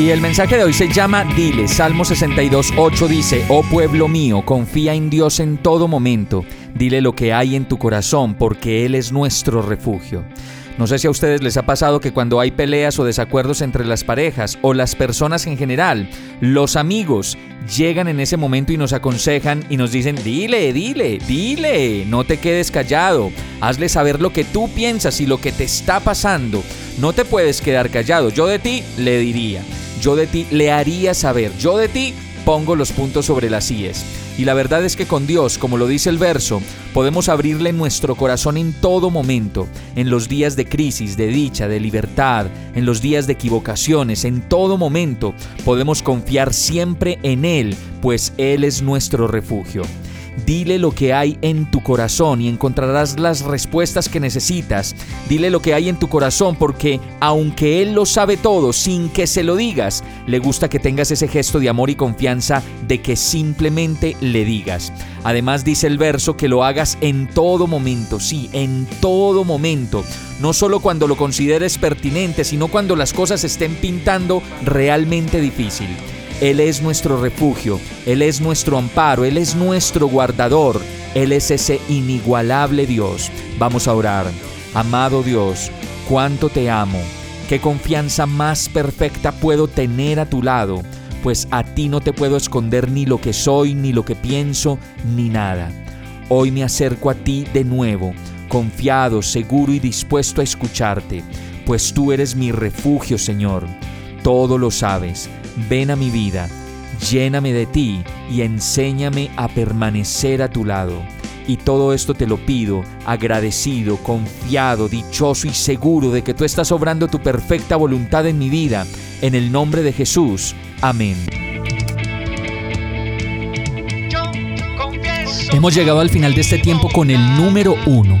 Y el mensaje de hoy se llama Dile, Salmo 62, 8 dice, Oh pueblo mío, confía en Dios en todo momento, dile lo que hay en tu corazón, porque Él es nuestro refugio. No sé si a ustedes les ha pasado que cuando hay peleas o desacuerdos entre las parejas o las personas en general, los amigos llegan en ese momento y nos aconsejan y nos dicen, dile, dile, dile, no te quedes callado, hazle saber lo que tú piensas y lo que te está pasando. No te puedes quedar callado, yo de ti le diría. Yo de ti le haría saber, yo de ti pongo los puntos sobre las IES. Y la verdad es que con Dios, como lo dice el verso, podemos abrirle nuestro corazón en todo momento, en los días de crisis, de dicha, de libertad, en los días de equivocaciones, en todo momento podemos confiar siempre en Él, pues Él es nuestro refugio. Dile lo que hay en tu corazón y encontrarás las respuestas que necesitas. Dile lo que hay en tu corazón porque aunque Él lo sabe todo sin que se lo digas, le gusta que tengas ese gesto de amor y confianza de que simplemente le digas. Además dice el verso que lo hagas en todo momento, sí, en todo momento. No solo cuando lo consideres pertinente, sino cuando las cosas estén pintando realmente difícil. Él es nuestro refugio, Él es nuestro amparo, Él es nuestro guardador, Él es ese inigualable Dios. Vamos a orar. Amado Dios, cuánto te amo, qué confianza más perfecta puedo tener a tu lado, pues a ti no te puedo esconder ni lo que soy, ni lo que pienso, ni nada. Hoy me acerco a ti de nuevo, confiado, seguro y dispuesto a escucharte, pues tú eres mi refugio, Señor. Todo lo sabes ven a mi vida, lléname de ti y enséñame a permanecer a tu lado. Y todo esto te lo pido, agradecido, confiado, dichoso y seguro de que tú estás obrando tu perfecta voluntad en mi vida. En el nombre de Jesús. Amén. Hemos llegado al final de este tiempo con el número uno.